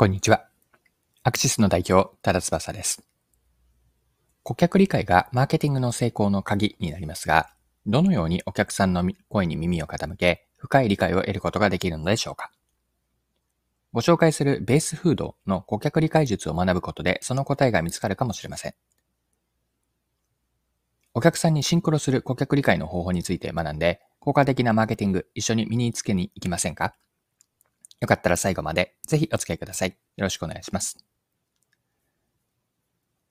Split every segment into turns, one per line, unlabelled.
こんにちは。アクシスの代表、多田翼です。顧客理解がマーケティングの成功の鍵になりますが、どのようにお客さんの声に耳を傾け、深い理解を得ることができるのでしょうかご紹介するベースフードの顧客理解術を学ぶことで、その答えが見つかるかもしれません。お客さんにシンクロする顧客理解の方法について学んで、効果的なマーケティング一緒に身につけに行きませんか？よかったら最後までぜひお付き合いください。よろしくお願いします。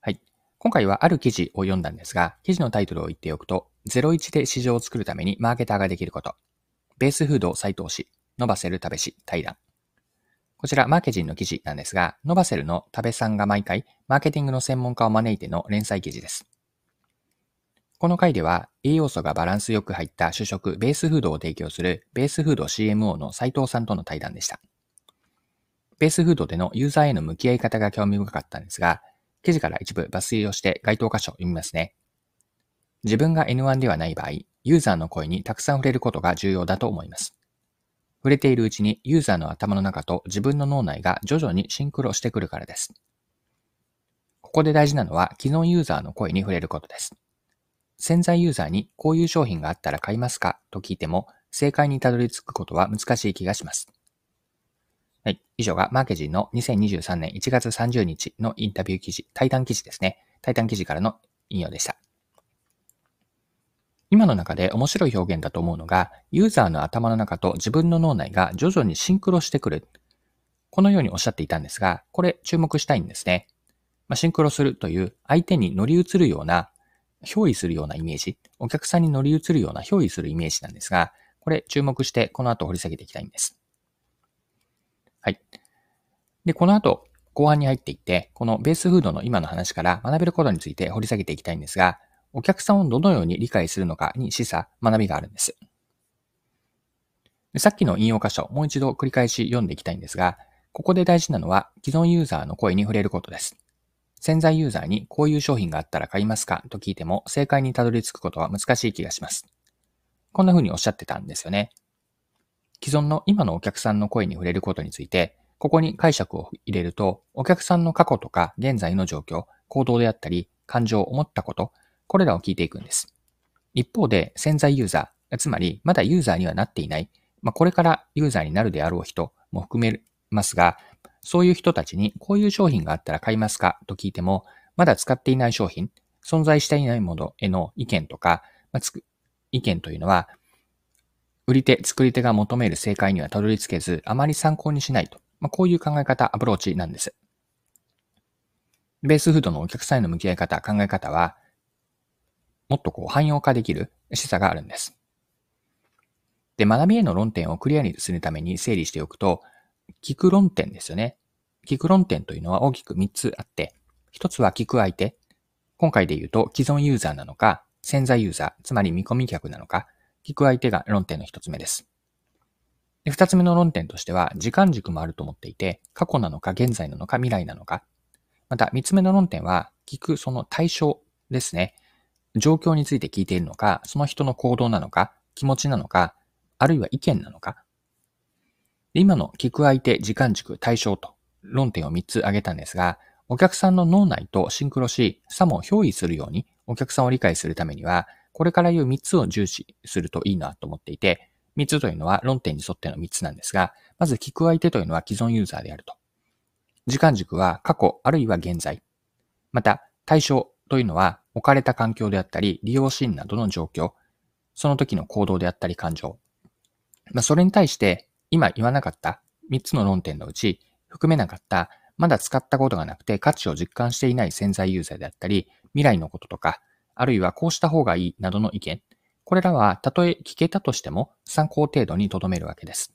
はい。今回はある記事を読んだんですが、記事のタイトルを言っておくと、01で市場を作るためにマーケターができること。ベースフードを再投資、ノバセル食べし対談。こちら、マーケジンの記事なんですが、ノバセルの食べさんが毎回、マーケティングの専門家を招いての連載記事です。この回では、栄養素がバランスよく入った主食、ベースフードを提供する、ベースフード CMO の斉藤さんとの対談でした。ベースフードでのユーザーへの向き合い方が興味深かったんですが、記事から一部抜粋をして該当箇所を読みますね。自分が N1 ではない場合、ユーザーの声にたくさん触れることが重要だと思います。触れているうちにユーザーの頭の中と自分の脳内が徐々にシンクロしてくるからです。ここで大事なのは既存ユーザーの声に触れることです。潜在ユーザーにこういう商品があったら買いますか？と聞いても正解にたどり着くことは難しい気がします。はい。以上がマーケジンの2023年1月30日のインタビュー記事、対談記事ですね。対談記事からの引用でした。今の中で面白い表現だと思うのが、ユーザーの頭の中と自分の脳内が徐々にシンクロしてくる。このようにおっしゃっていたんですが、これ注目したいんですね。まあ、シンクロするという相手に乗り移るような、憑依するようなイメージ、お客さんに乗り移るような憑依するイメージなんですが、これ注目してこの後掘り下げていきたいんです。はい。で、この後、後半に入っていって、このベースフードの今の話から学べることについて掘り下げていきたいんですが、お客さんをどのように理解するのかに示唆、学びがあるんです。さっきの引用箇所、もう一度繰り返し読んでいきたいんですが、ここで大事なのは既存ユーザーの声に触れることです。潜在ユーザーにこういう商品があったら買いますか？と聞いても正解にたどり着くことは難しい気がします。こんな風におっしゃってたんですよね。既存の今のお客さんの声に触れることについて、ここに解釈を入れると、お客さんの過去とか現在の状況、行動であったり、感情を、思ったこと、これらを聞いていくんです。一方で、潜在ユーザー、つまり、まだユーザーにはなっていない、まあ、これからユーザーになるであろう人も含めますが、そういう人たちにこういう商品があったら買いますか？と聞いても、まだ使っていない商品、存在していないものへの意見とか、まあ、つく意見というのは、売り手、作り手が求める正解にはたどり着けず、あまり参考にしないと。まあ、こういう考え方、アプローチなんです。ベースフードのお客さんへの向き合い方、考え方は、もっとこう汎用化できる示唆があるんです。で、学びへの論点をクリアにするために整理しておくと、聞く論点ですよね。聞く論点というのは大きく3つあって、1つは聞く相手。今回で言うと既存ユーザーなのか、潜在ユーザー、つまり見込み客なのか、聞く相手が論点の一つ目です。で二つ目の論点としては、時間軸もあると思っていて、過去なのか現在なのか未来なのか。また三つ目の論点は、聞くその対象ですね。状況について聞いているのか、その人の行動なのか、気持ちなのか、あるいは意見なのか。今の聞く相手、時間軸、対象と論点を3つ挙げたんですが、お客さんの脳内とシンクロし、さも憑依するようにお客さんを理解するためには、これから言う3つを重視するといいなと思っていて、3つというのは論点に沿っての3つなんですが、まず聞く相手というのは既存ユーザーであると。時間軸は過去あるいは現在。また、対象というのは置かれた環境であったり、利用シーンなどの状況、その時の行動であったり感情。まあ、それに対して今言わなかった？3つの論点のうち含めなかったまだ使ったことがなくて価値を実感していない潜在ユーザーであったり、未来のこととか、あるいはこうした方がいいなどの意見、これらはたとえ聞けたとしても参考程度に留めるわけです。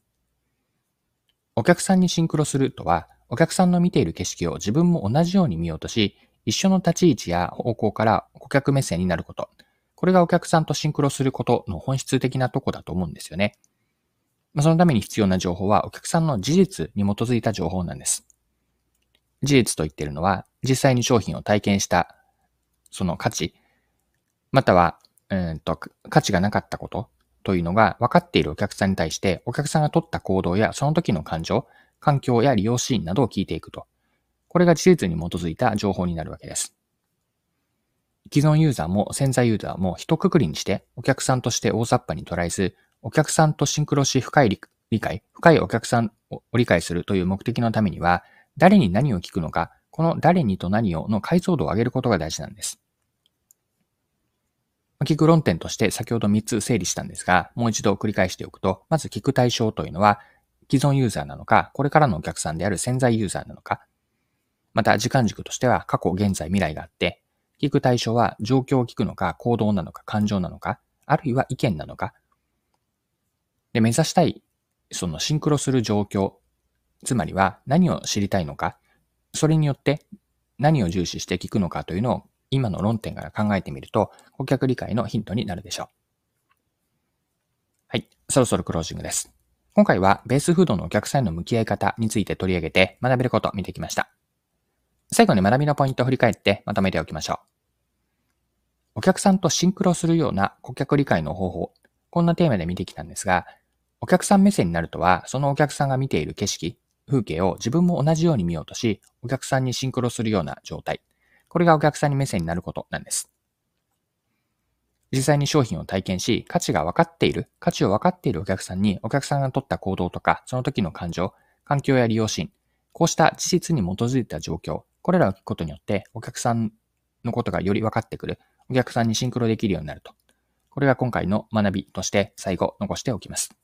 お客さんにシンクロするとは、お客さんの見ている景色を自分も同じように見ようとし、一緒の立ち位置や方向から顧客目線になること。これがお客さんとシンクロすることの本質的なとこだと思うんですよね。まあ、そのために必要な情報はお客さんの事実に基づいた情報なんです。事実と言っているのは、実際に商品を体験したその価値、または、うんと、価値がなかったことというのが分かっているお客さんに対して、お客さんが取った行動やその時の感情、環境や利用シーンなどを聞いていくと。これが事実に基づいた情報になるわけです。既存ユーザーも潜在ユーザーも一括りにしてお客さんとして大雑把に捉えず、お客さんとシンクロし深い理解、深いお客さんを理解するという目的のためには、誰に何を聞くのか、この誰にと何をの解像度を上げることが大事なんです。聞く論点として先ほど3つ整理したんですが、もう一度繰り返しておくと、まず聞く対象というのは、既存ユーザーなのか、これからのお客さんである潜在ユーザーなのか、また時間軸としては過去、現在、未来があって、聞く対象は状況を聞くのか、行動なのか、感情なのか、あるいは意見なのか。で、目指したい、そのシンクロする状況、つまりは何を知りたいのか、それによって何を重視して聞くのかというのを今の論点から考えてみると、顧客理解のヒントになるでしょう。はい。そろそろクロージングです。今回はベースフードのお客さんの向き合い方について取り上げて学べることを見てきました。最後に学びのポイントを振り返ってまとめておきましょう。お客さんとシンクロするような顧客理解の方法。こんなテーマで見てきたんですが、お客さん目線になるとは、そのお客さんが見ている景色、風景を自分も同じように見ようとし、お客さんにシンクロするような状態。これがお客さんに目線になることなんです。実際に商品を体験し、価値が分かっている、価値を分かっているお客さんに、お客さんが取った行動とか、その時の感情、環境や利用シーン、こうした事実に基づいた状況、これらを聞くことによって、お客さんのことがより分かってくる、お客さんにシンクロできるようになると。これが今回の学びとして最後残しておきます。